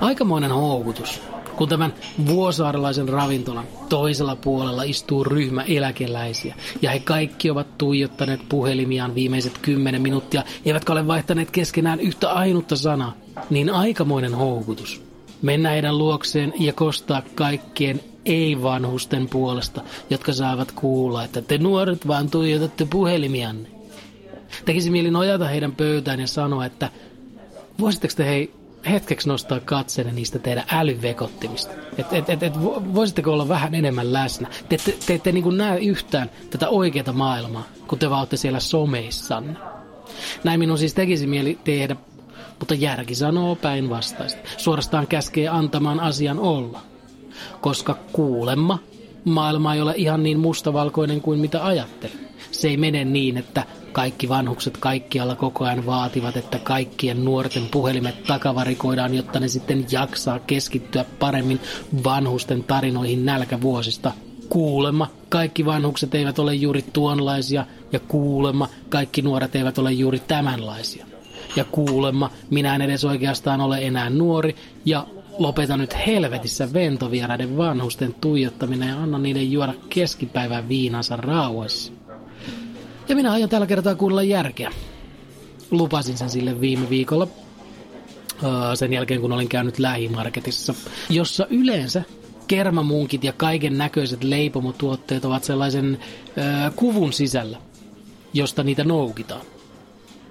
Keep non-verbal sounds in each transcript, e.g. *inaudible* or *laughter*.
Aikamoinen houkutus, kun tämän vuosaarelaisen ravintolan toisella puolella istuu ryhmä eläkeläisiä ja he kaikki ovat tuijottaneet puhelimiaan viimeiset kymmenen minuuttia, eivätkä ole vaihtaneet keskenään yhtä ainutta sanaa, niin aikamoinen houkutus. Mennä heidän luokseen ja kostaa kaikkien ei-vanhusten puolesta, jotka saavat kuulla, että te nuoret vaan tuijotatte puhelimianne. Tekisi mieli nojata heidän pöytään ja sanoa, että voisitteko te hei hetkeksi nostaa katseenne niistä teidän älyvekottimista. Et, et, et, et, voisitteko olla vähän enemmän läsnä? Te, te, te ette niin näe yhtään tätä oikeata maailmaa, kun te vaatte siellä someissanne. Näin minun siis tekisi mieli tehdä, mutta järki sanoo päinvastaista. Suorastaan käskee antamaan asian olla. Koska kuulemma maailma ei ole ihan niin mustavalkoinen kuin mitä ajattelin. Se ei mene niin, että kaikki vanhukset kaikkialla koko ajan vaativat, että kaikkien nuorten puhelimet takavarikoidaan, jotta ne sitten jaksaa keskittyä paremmin vanhusten tarinoihin nälkävuosista. Kuulemma kaikki vanhukset eivät ole juuri tuonlaisia ja kuulemma kaikki nuoret eivät ole juuri tämänlaisia. Ja kuulemma minä en edes oikeastaan ole enää nuori ja lopeta nyt helvetissä ventovieraiden vanhusten tuijottaminen ja anna niiden juoda keskipäivän viinansa rauhassa. Ja minä aion tällä kertaa kuunnella järkeä. Lupasin sen sille viime viikolla, sen jälkeen kun olin käynyt lähimarketissa, jossa yleensä kermamunkit ja kaiken näköiset leipomotuotteet ovat sellaisen ö, kuvun sisällä, josta niitä noukitaan.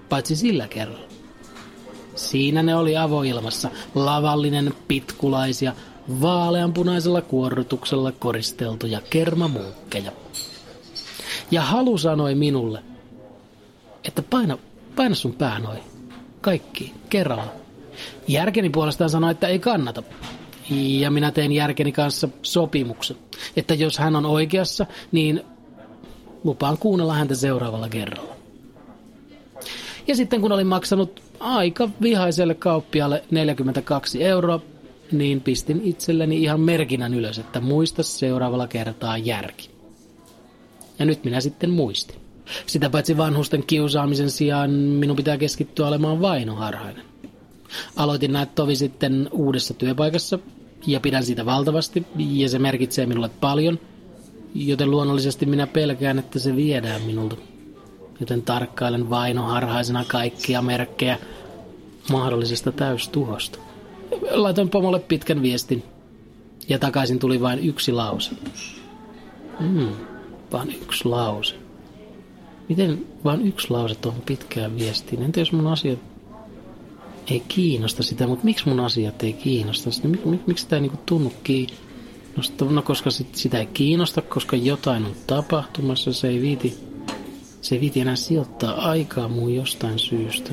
Paitsi sillä kerralla. Siinä ne oli avoilmassa, lavallinen pitkulaisia, vaaleanpunaisella kuorrutuksella koristeltuja kermamunkkeja. Ja Halu sanoi minulle, että paina, paina sun pää noin. Kaikki, kerralla. Järkeni puolestaan sanoi, että ei kannata. Ja minä tein järkeni kanssa sopimuksen, että jos hän on oikeassa, niin lupaan kuunnella häntä seuraavalla kerralla. Ja sitten kun olin maksanut aika vihaiselle kauppialle 42 euroa, niin pistin itselleni ihan merkinnän ylös, että muista seuraavalla kertaa järki. Ja nyt minä sitten muistin. Sitä paitsi vanhusten kiusaamisen sijaan minun pitää keskittyä olemaan vainoharhainen. Aloitin näitä tovi sitten uudessa työpaikassa ja pidän siitä valtavasti ja se merkitsee minulle paljon, joten luonnollisesti minä pelkään, että se viedään minulta. Joten tarkkailen vainoharhaisena kaikkia merkkejä mahdollisesta täystuhosta. Laitoin pomolle pitkän viestin ja takaisin tuli vain yksi lause. Hmm vaan yksi lause. Miten vain yksi lause tuohon pitkään viestiin? Entä jos mun asiat ei kiinnosta sitä, mutta miksi mun asiat ei kiinnosta sitä? Mik, mik, miksi tämä ei niinku tunnu kiinnosta? No koska sit, sitä ei kiinnosta, koska jotain on tapahtumassa, se ei viiti, se ei viiti enää sijoittaa aikaa muun jostain syystä.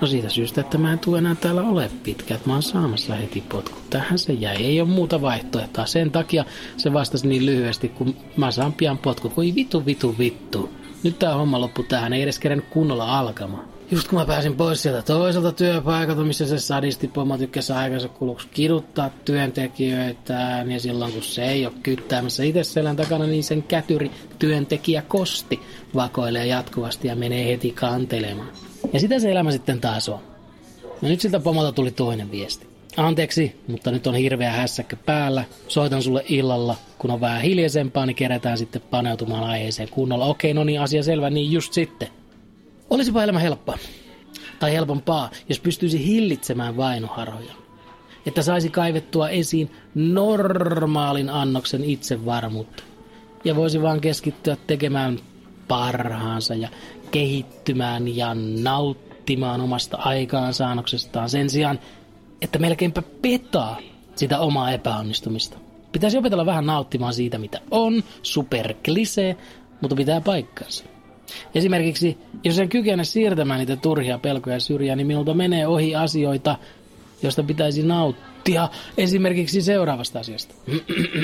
No siitä syystä, että mä en tule enää täällä ole pitkä, että mä oon saamassa heti potku. Tähän se jäi, ei ole muuta vaihtoehtoa. Sen takia se vastasi niin lyhyesti, kun mä saan pian potkut. Voi vitu, vitu, vittu. Nyt tää homma loppu tähän, ei edes kerännyt kunnolla alkamaan. Just kun mä pääsin pois sieltä toiselta työpaikalta, missä se sadisti pomma tykkäsi aikansa kuluksi kiduttaa työntekijöitään, ja silloin kun se ei ole kyttäämässä itse selän takana, niin sen kätyri työntekijä kosti vakoilee jatkuvasti ja menee heti kantelemaan. Ja sitä se elämä sitten taas on. No nyt siltä pomolta tuli toinen viesti. Anteeksi, mutta nyt on hirveä hässäkkä päällä. Soitan sulle illalla. Kun on vähän hiljaisempaa, niin kerätään sitten paneutumaan aiheeseen kunnolla. Okei, no niin, asia selvä, niin just sitten. Olisipa elämä helppoa. Tai helpompaa, jos pystyisi hillitsemään vainoharhoja. Että saisi kaivettua esiin normaalin annoksen itsevarmuutta. Ja voisi vaan keskittyä tekemään parhaansa ja kehittymään ja nauttimaan omasta aikaansaannoksestaan sen sijaan, että melkeinpä petaa sitä omaa epäonnistumista. Pitäisi opetella vähän nauttimaan siitä, mitä on, superklisee, mutta pitää paikkansa. Esimerkiksi, jos en kykene siirtämään niitä turhia pelkoja syrjään, niin minulta menee ohi asioita, josta pitäisi nauttia. Esimerkiksi seuraavasta asiasta.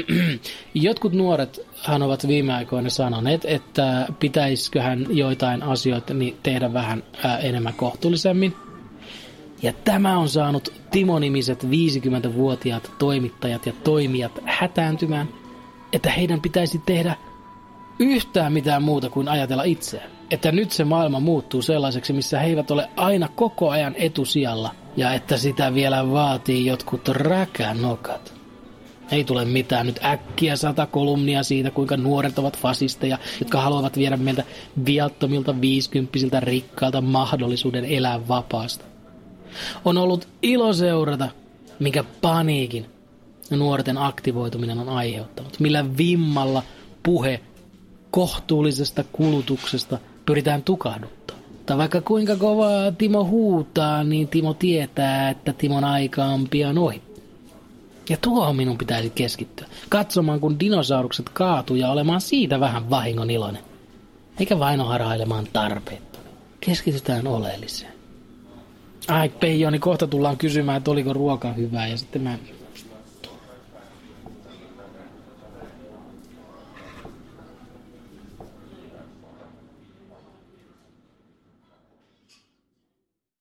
*clears throat* Jotkut nuoret hän ovat viime aikoina sanoneet, että pitäisiköhän joitain asioita niin tehdä vähän ää, enemmän kohtuullisemmin. Ja tämä on saanut Timo-nimiset 50-vuotiaat toimittajat ja toimijat hätääntymään, että heidän pitäisi tehdä yhtään mitään muuta kuin ajatella itseään. Että nyt se maailma muuttuu sellaiseksi, missä he eivät ole aina koko ajan etusijalla ja että sitä vielä vaatii jotkut räkänokat. Ei tule mitään nyt äkkiä sata kolumnia siitä, kuinka nuoret ovat fasisteja, jotka haluavat viedä meiltä viattomilta viisikymppisiltä rikkailta mahdollisuuden elää vapaasta. On ollut ilo seurata, mikä paniikin nuorten aktivoituminen on aiheuttanut. Millä vimmalla puhe kohtuullisesta kulutuksesta pyritään tukahduttaa. Tai vaikka kuinka kovaa Timo huutaa, niin Timo tietää, että Timon aika on pian ohi. Ja tuohon minun pitäisi keskittyä. Katsomaan, kun dinosaurukset kaatuu ja olemaan siitä vähän vahingon iloinen. Eikä vain harhailemaan tarpeettomia. Keskitytään oleelliseen. Ai Peijoni, kohta tullaan kysymään, että oliko ruoka hyvää ja sitten mä